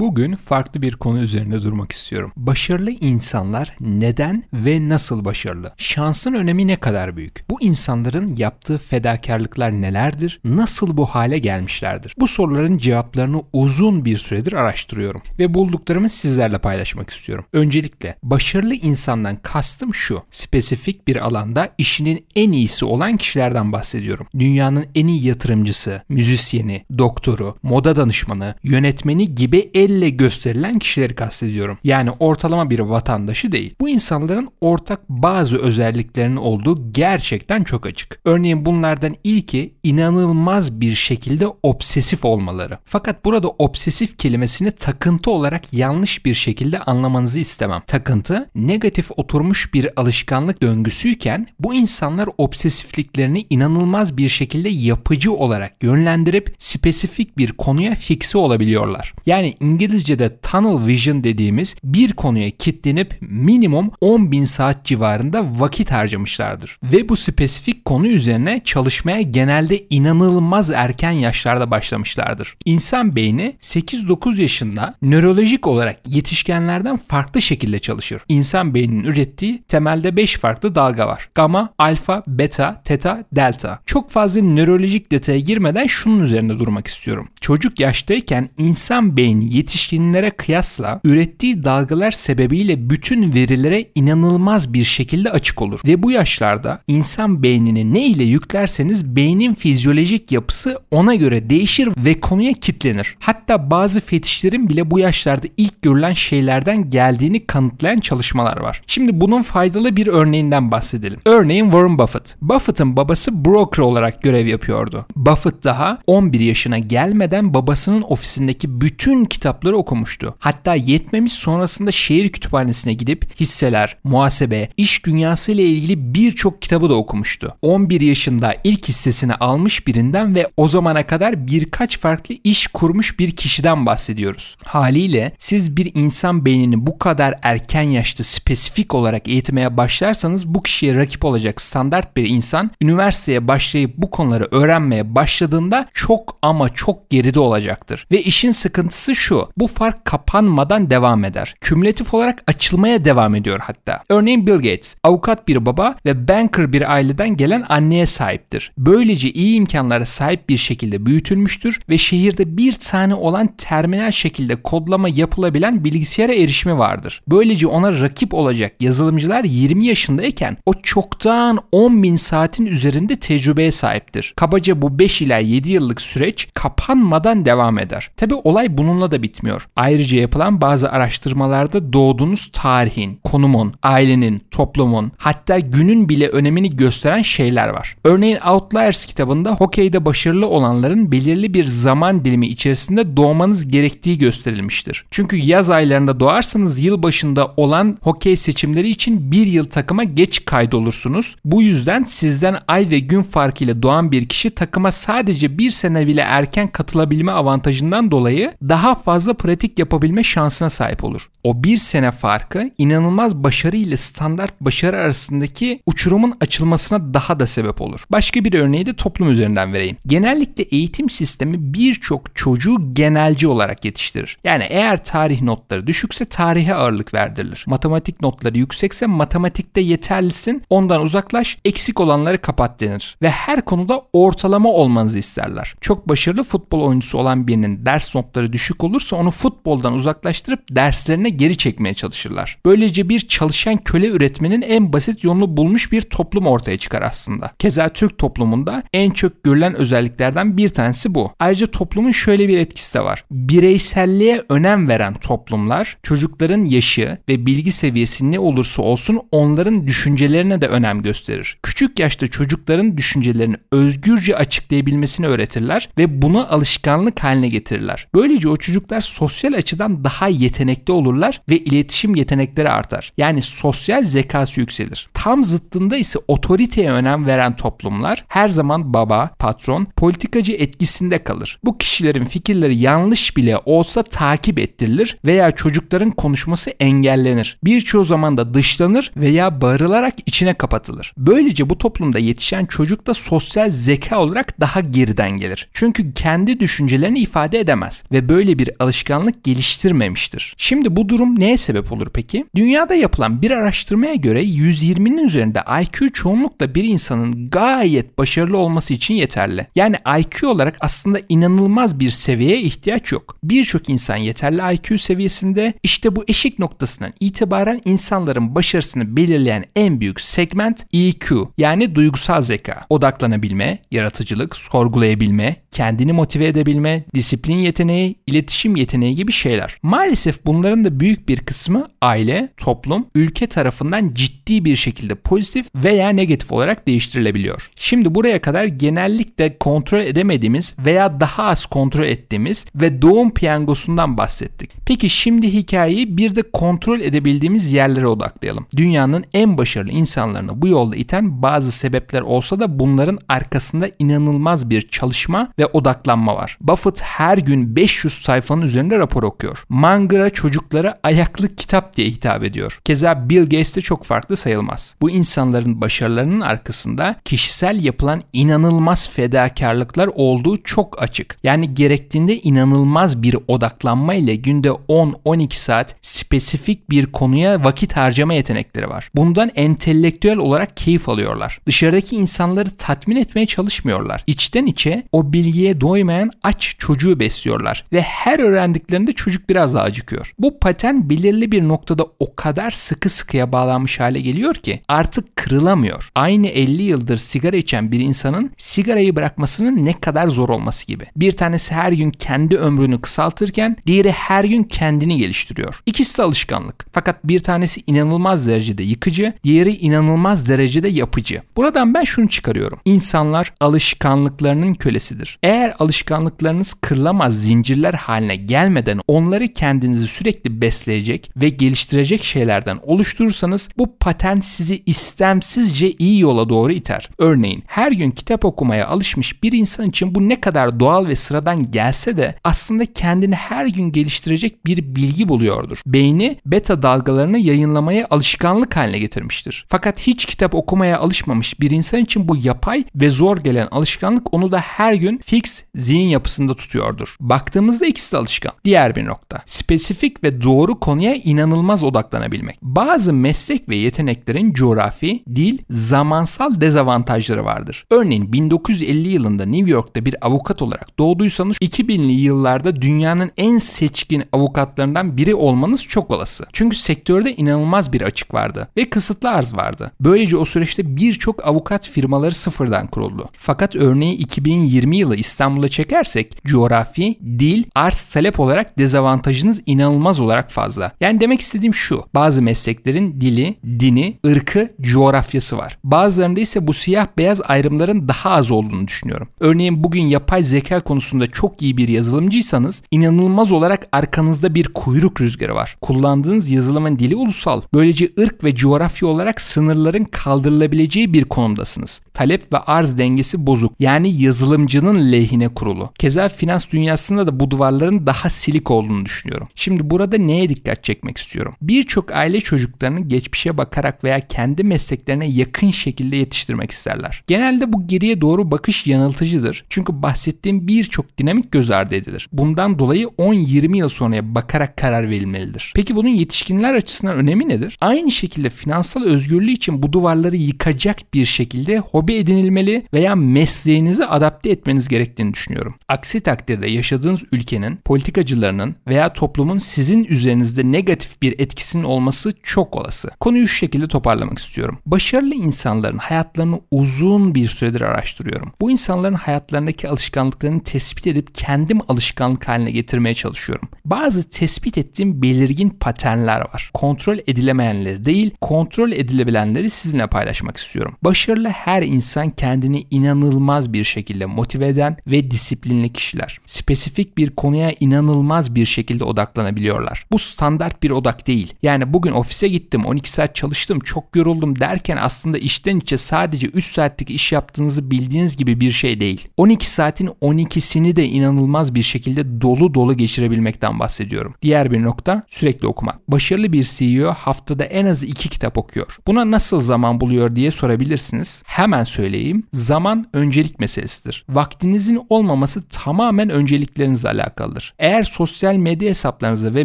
Bugün farklı bir konu üzerinde durmak istiyorum. Başarılı insanlar neden ve nasıl başarılı? Şansın önemi ne kadar büyük? Bu insanların yaptığı fedakarlıklar nelerdir? Nasıl bu hale gelmişlerdir? Bu soruların cevaplarını uzun bir süredir araştırıyorum ve bulduklarımı sizlerle paylaşmak istiyorum. Öncelikle başarılı insandan kastım şu. Spesifik bir alanda işinin en iyisi olan kişilerden bahsediyorum. Dünyanın en iyi yatırımcısı, müzisyeni, doktoru, moda danışmanı, yönetmeni gibi elle gösterilen kişileri kastediyorum. Yani ortalama bir vatandaşı değil. Bu insanların ortak bazı özelliklerinin olduğu gerçekten çok açık. Örneğin bunlardan ilki inanılmaz bir şekilde obsesif olmaları. Fakat burada obsesif kelimesini takıntı olarak yanlış bir şekilde anlamanızı istemem. Takıntı negatif oturmuş bir alışkanlık döngüsüyken bu insanlar obsesifliklerini inanılmaz bir şekilde yapıcı olarak yönlendirip spesifik bir konuya fikse olabiliyorlar. Yani İngilizce'de tunnel vision dediğimiz bir konuya kitlenip minimum 10 bin saat civarında vakit harcamışlardır. Ve bu spesifik konu üzerine çalışmaya genelde inanılmaz erken yaşlarda başlamışlardır. İnsan beyni 8-9 yaşında nörolojik olarak yetişkenlerden farklı şekilde çalışır. İnsan beyninin ürettiği temelde 5 farklı dalga var. Gamma, alfa, beta, teta, delta. Çok fazla nörolojik detaya girmeden şunun üzerinde durmak istiyorum. Çocuk yaştayken insan beyni yetişkinlere kıyasla ürettiği dalgalar sebebiyle bütün verilere inanılmaz bir şekilde açık olur. Ve bu yaşlarda insan beynini ne ile yüklerseniz beynin fizyolojik yapısı ona göre değişir ve konuya kitlenir. Hatta bazı fetişlerin bile bu yaşlarda ilk görülen şeylerden geldiğini kanıtlayan çalışmalar var. Şimdi bunun faydalı bir örneğinden bahsedelim. Örneğin Warren Buffett. Buffett'ın babası broker olarak görev yapıyordu. Buffett daha 11 yaşına gelmeden babasının ofisindeki bütün kitapları okumuştu. Hatta yetmemiş sonrasında şehir kütüphanesine gidip hisseler, muhasebe, iş dünyası ile ilgili birçok kitabı da okumuştu. 11 yaşında ilk hissesini almış birinden ve o zamana kadar birkaç farklı iş kurmuş bir kişiden bahsediyoruz. Haliyle siz bir insan beynini bu kadar erken yaşta spesifik olarak eğitmeye başlarsanız bu kişiye rakip olacak standart bir insan üniversiteye başlayıp bu konuları öğrenmeye başladığında çok ama çok geride olacaktır. Ve işin sıkıntısı şu. Bu fark kapanmadan devam eder. Kümülatif olarak açılmaya devam ediyor hatta. Örneğin Bill Gates avukat bir baba ve banker bir aileden gelen anneye sahiptir. Böylece iyi imkanlara sahip bir şekilde büyütülmüştür ve şehirde bir tane olan terminal şekilde kodlama yapılabilen bilgisayara erişimi vardır. Böylece ona rakip olacak yazılımcılar 20 yaşındayken o çoktan 10 bin saatin üzerinde tecrübeye sahiptir. Kabaca bu 5 ila 7 yıllık süreç kapanmadan devam eder. Tabi olay bununla da bitmiyor. Ayrıca yapılan bazı araştırmalarda doğduğunuz tarihin, konumun, ailenin, toplumun hatta günün bile önemini gösteren şeyler var. Örneğin Outliers kitabında hokeyde başarılı olanların belirli bir zaman dilimi içerisinde doğmanız gerektiği gösterilmiştir. Çünkü yaz aylarında doğarsanız yıl başında olan hokey seçimleri için bir yıl takıma geç kaydolursunuz. Bu yüzden sizden ay ve gün farkıyla doğan bir kişi takıma sadece bir sene bile erken katılabilme avantajından dolayı daha fazla pratik yapabilme şansına sahip olur. O bir sene farkı inanılmaz başarı ile standart başarı arasındaki uçurumun açılmasına daha da sebep olur. Başka bir örneği de toplum üzerinden vereyim. Genellikle eğitim sistemi birçok çocuğu genelci olarak yetiştirir. Yani eğer tarih notları düşükse tarihe ağırlık verdirilir. Matematik notları yüksekse matematikte yeterlisin, ondan uzaklaş, eksik olanları kapat denir. Ve her konuda ortalama olmanızı isterler. Çok başarılı futbol oyuncusu olan birinin ders notları düşük olursa onu futboldan uzaklaştırıp derslerine geri çekmeye çalışırlar. Böylece bir çalışan köle üretmenin en basit yolunu bulmuş bir toplum ortaya çıkar aslında. Keza Türk toplumunda en çok görülen özelliklerden bir tanesi bu. Ayrıca toplumun şöyle bir etkisi de var. Bireyselliğe önem veren toplumlar çocukların yaşı ve bilgi seviyesi ne olursa olsun onların düşüncelerine de önem gösterir. Küçük yaşta çocukların düşüncelerini özgürce açıklayabilmesini öğretirler ve bunu alışkanlık haline getirirler. Böylece o çocuklar sosyal açıdan daha yetenekli olurlar ve iletişim yetenekleri artar. Yani sosyal zekası yükselir. Tam zıttında ise otoriteye önem veren toplumlar her zaman baba, patron, politikacı etkisinde kalır. Bu kişilerin fikirleri yanlış bile olsa takip ettirilir veya çocukların konuşması engellenir. Birçoğu zaman da dışlanır veya bağırılarak içine kapatılır. Böylece bu toplumda yetişen çocuk da sosyal zeka olarak daha geriden gelir. Çünkü kendi düşüncelerini ifade edemez ve böyle bir alışkanlık geliştirmemiştir. Şimdi bu durum neye sebep olur peki? Dünyada yapılan bir araştırmaya göre 120'nin üzerinde IQ çoğunlukla bir insanın gayet başarılı olması için yeterli. Yani IQ olarak aslında inanılmaz bir seviyeye ihtiyaç yok. Birçok insan yeterli IQ seviyesinde işte bu eşik noktasından itibaren insanların başarısını belirleyen en büyük segment EQ yani duygusal zeka. Odaklanabilme, yaratıcılık, sorgulayabilme, kendini motive edebilme, disiplin yeteneği, iletişim yeteneği gibi şeyler. Maalesef bunların da büyük bir kısmı aile, toplum, ülke tarafından ciddi bir şekilde pozitif veya negatif olarak değiştirilebiliyor. Şimdi buraya kadar genellikle kontrol edemediğimiz veya daha az kontrol ettiğimiz ve doğum piyangosundan bahsettik. Peki şimdi hikayeyi bir de kontrol edebildiğimiz yerlere odaklayalım. Dünyanın en başarılı insanlarını bu yolda iten bazı sebepler olsa da bunların arkasında inanılmaz bir çalışma ve odaklanma var. Buffett her gün 500 sayfanın üzerinde rapor okuyor. Mangara çocuklara ayaklı kitap diye hitap ediyor. Keza Bill Gates de çok farklı sayılmaz. Bu insanların başarılarının arkasında kişisel yapılan inanılmaz fedakarlıklar olduğu çok açık. Yani gerektiğinde inanılmaz bir odaklanma ile günde 10-12 saat spesifik bir konuya vakit harcama yetenekleri var. Bundan entelektüel olarak keyif alıyorlar. Dışarıdaki insanları tatmin etmeye çalışmıyorlar. İçten içe o bilgiye doymayan aç çocuğu besliyorlar ve her öğrendiklerinde çocuk biraz daha acıkıyor. Bu paten belirli bir noktada o kadar sıkı sıkıya bağlanmış hale geliyor ki artık kırılamıyor. Aynı 50 yıldır sigara içen bir insanın sigarayı bırakmasının ne kadar zor olması gibi. Bir tanesi her gün kendi ömrünü kısaltırken diğeri her gün kendini geliştiriyor. İkisi de alışkanlık. Fakat bir tanesi inanılmaz derecede yıkıcı, diğeri inanılmaz derecede yapıcı. Buradan ben şunu çıkarıyorum. İnsanlar alışkanlıklarının kölesidir. Eğer alışkanlıklarınız kırılamaz zincirler haline gelmeden onları kendinizi sürekli besleyecek ve geliştirecek şeylerden oluşturursanız bu patern sizi istemsizce iyi yola doğru iter. Örneğin her gün kitap okumaya alışmış bir insan için bu ne kadar doğal ve sıradan gelse de aslında kendini her gün geliştirecek bir bilgi buluyordur. Beyni beta dalgalarını yayınlamaya alışkanlık haline getirmiştir. Fakat hiç kitap okumaya alışmamış bir insan için bu yapay ve zor gelen alışkanlık onu da her gün fix zihin yapısında tutuyordur. Baktığımızda ikisi de alışkan. Diğer bir nokta. Spesifik ve doğru konuya inanılmaz odaklanabilmek. Bazı meslek ve yeteneklerin coğrafi, dil, zamansal dezavantajları vardır. Örneğin 1950 yılında New York'ta bir avukat olarak doğduysanız 2000'li yıllarda dünyanın en seçkin avukatlarından biri olmanız çok olası. Çünkü sektörde inanılmaz bir açık vardı ve kısıtlı arz vardı. Böylece o süreçte birçok avukat firmaları sıfırdan kuruldu. Fakat örneği 2020 yılı İstanbul'a çekersek coğrafi, dil, arz talep olarak dezavantajınız inanılmaz olarak fazla. Yani demek istediğim şu. Bazı mesleklerin dili, dini, ırkı, coğrafyası var. Bazılarında ise bu siyah beyaz ayrımların daha az olduğunu düşünüyorum. Örneğin bugün yapay zeka konusunda çok iyi bir yazılımcıysanız inanılmaz olarak arkanızda bir kuyruk rüzgarı var. Kullandığınız yazılımın dili ulusal. Böylece ırk ve coğrafya olarak sınırların kaldırılabileceği bir konumdasınız. Talep ve arz dengesi bozuk. Yani yazılımcının lehine kurulu. Keza finans dünyasında da bu duvarların daha silik olduğunu düşünüyorum. Şimdi burada neye dikkat çekmek istiyorum? Birçok aile çocuklarını geçmişe bakarak veya kendi mesleklerine yakın şekilde yetiştirmek isterler. Genelde bu geriye doğru bakış yanıltıcıdır. Çünkü bahsettiğim birçok dinamik göz ardı edilir. Bundan dolayı 10-20 yıl sonraya bakarak karar verilmelidir. Peki bunun yetişkinler açısından önemi nedir? Aynı şekilde finansal özgürlüğü için bu duvarları yıkacak bir şekilde hobi edinilmeli veya mesleğinizi adapte etmeniz gerektiğini düşünüyorum. Aksi takdirde yaşadığınız ülkenin politikacılarının veya toplumun sizin üzerinizde negatif bir etkisinin olması çok olası. Konuyu şu şekilde toparlamak istiyorum. Başarılı insanların hayatlarını uzun bir süredir araştırıyorum. Bu insanların hayatlarındaki alışkanlıklarını tespit edip kendim alışkanlık haline getirmeye çalışıyorum. Bazı tespit ettiğim belirgin paternler var. Kontrol edilemeyenleri değil, kontrol edilebilenleri sizinle paylaşmak istiyorum. Başarılı her insan kendini inanılmaz bir şekilde motive eden ve disiplinli kişiler. Spesifik bir konuya inanılmaz bir şekilde odaklanabiliyorlar. Bu standart bir odak değil. Yani bugün ofise gittim, 12 saat çalıştım, çok yoruldum derken aslında içten içe sadece 3 saatlik iş yaptığınızı bildiğiniz gibi bir şey değil. 12 saatin 12'sini de inanılmaz bir şekilde dolu dolu geçirebilmekten bahsediyorum. Diğer bir nokta sürekli okumak. Başarılı bir CEO haftada en az 2 kitap okuyor. Buna nasıl zaman buluyor diye sorabilirsiniz. Hemen söyleyeyim. Zaman öncelik meselesidir. Vaktinizin olmaması tamamen önceliklerinizle alakalıdır. Vardır. Eğer sosyal medya hesaplarınıza ve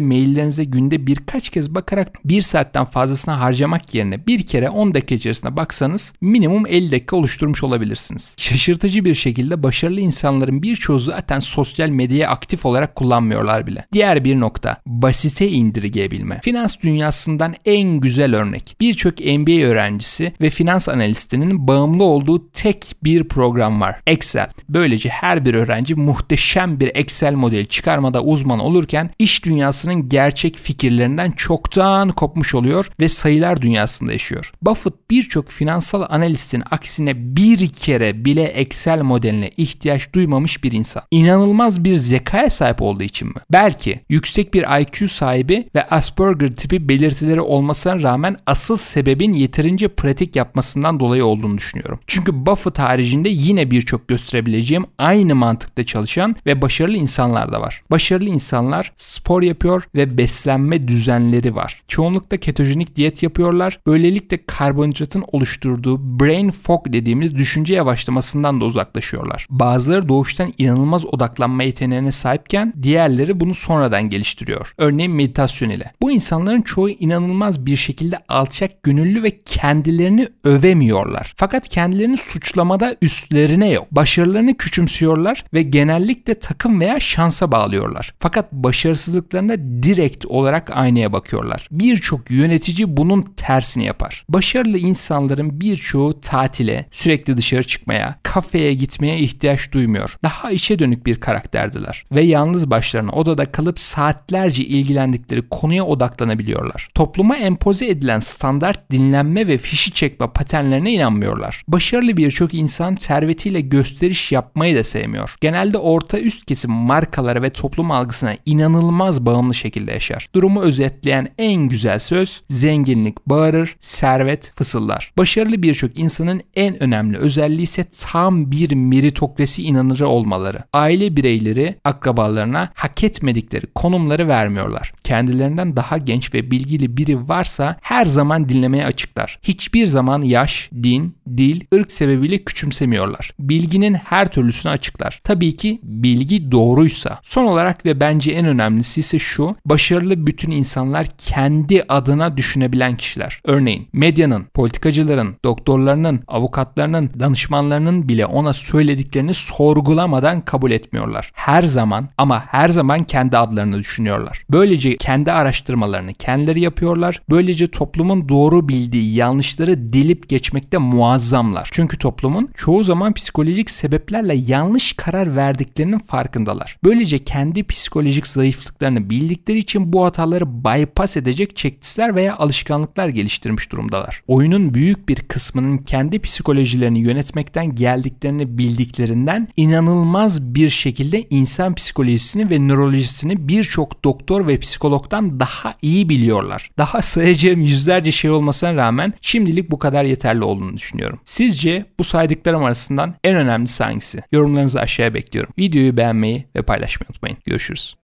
maillerinize günde birkaç kez bakarak bir saatten fazlasını harcamak yerine bir kere 10 dakika içerisinde baksanız minimum 50 dakika oluşturmuş olabilirsiniz. Şaşırtıcı bir şekilde başarılı insanların birçoğu zaten sosyal medyayı aktif olarak kullanmıyorlar bile. Diğer bir nokta basite indirgeyebilme. Finans dünyasından en güzel örnek. Birçok MBA öğrencisi ve finans analistinin bağımlı olduğu tek bir program var. Excel. Böylece her bir öğrenci muhteşem bir Excel modeli çıkarmada uzman olurken iş dünyasının gerçek fikirlerinden çoktan kopmuş oluyor ve sayılar dünyasında yaşıyor. Buffett birçok finansal analistin aksine bir kere bile Excel modeline ihtiyaç duymamış bir insan. İnanılmaz bir zekaya sahip olduğu için mi? Belki yüksek bir IQ sahibi ve Asperger tipi belirtileri olmasına rağmen asıl sebebin yeterince pratik yapmasından dolayı olduğunu düşünüyorum. Çünkü Buffett haricinde yine birçok gösterebileceğim aynı mantıkta çalışan ve başarılı insanlar da var. Başarılı insanlar spor yapıyor ve beslenme düzenleri var. Çoğunlukla ketojenik diyet yapıyorlar. Böylelikle karbonhidratın oluşturduğu brain fog dediğimiz düşünce yavaşlamasından da uzaklaşıyorlar. Bazıları doğuştan inanılmaz odaklanma yeteneğine sahipken diğerleri bunu sonradan geliştiriyor. Örneğin meditasyon ile. Bu insanların çoğu inanılmaz bir şekilde alçak gönüllü ve kendilerini övemiyorlar. Fakat kendilerini suçlamada üstlerine yok. Başarılarını küçümsüyorlar ve genellikle takım veya şansa bağlıyorlar. Fakat başarısızlıklarında direkt olarak aynaya bakıyorlar. Birçok yönetici bunun tersini yapar. Başarılı insanların birçoğu tatile, sürekli dışarı çıkmaya, kafeye gitmeye ihtiyaç duymuyor. Daha işe dönük bir karakterdiler ve yalnız başlarına odada kalıp saatlerce ilgilendikleri konuya odaklanabiliyorlar. Topluma empoze edilen standart dinlenme ve fişi çekme paternlerine inanmıyorlar. Başarılı birçok insan servetiyle gösteriş yapmayı da sevmiyor. Genelde orta üst kesim markalara ve toplum algısına inanılmaz bağımlı şekilde yaşar. Durumu özetleyen en güzel söz zenginlik bağırır, servet fısıldar. Başarılı birçok insanın en önemli özelliği ise tam bir meritokrasi inanırı olmaları. Aile bireyleri akrabalarına hak etmedikleri konumları vermiyorlar. Kendilerinden daha genç ve bilgili biri varsa her zaman dinlemeye açıklar. Hiçbir zaman yaş, din, dil, ırk sebebiyle küçümsemiyorlar. Bilginin her türlüsünü açıklar. Tabii ki bilgi doğruysa. Son olarak ve bence en önemlisi ise şu. Başarılı bütün insanlar kendi adına düşünebilen kişiler. Örneğin medyanın, politikacıların, doktorlarının, avukatlarının, danışmanlarının bile ona söylediklerini sorgulamadan kabul etmiyorlar. Her zaman ama her zaman kendi adlarını düşünüyorlar. Böylece kendi araştırmalarını kendileri yapıyorlar. Böylece toplumun doğru bildiği yanlışları delip geçmekte muazzamlar. Çünkü toplumun çoğu zaman psikolojik sebeplerle yanlış karar verdiklerinin farkındalar. Böylece kendi psikolojik zayıflıklarını bildikleri için bu hataları bypass edecek çektisler veya alışkanlıklar geliştirmiş durumdalar. Oyunun büyük bir kısmının kendi psikolojilerini yönetmekten geldiklerini bildiklerinden inanılmaz bir şekilde insan psikolojisini ve nörolojisini birçok doktor ve psikologdan daha iyi biliyorlar. Daha sayacağım yüzlerce şey olmasına rağmen şimdilik bu kadar yeterli olduğunu düşünüyorum. Sizce bu saydıklarım arasından en önemlisi hangisi? Yorumlarınızı aşağıya bekliyorum. Videoyu beğenmeyi ve paylaşmayı unutmayın. Görüşürüz.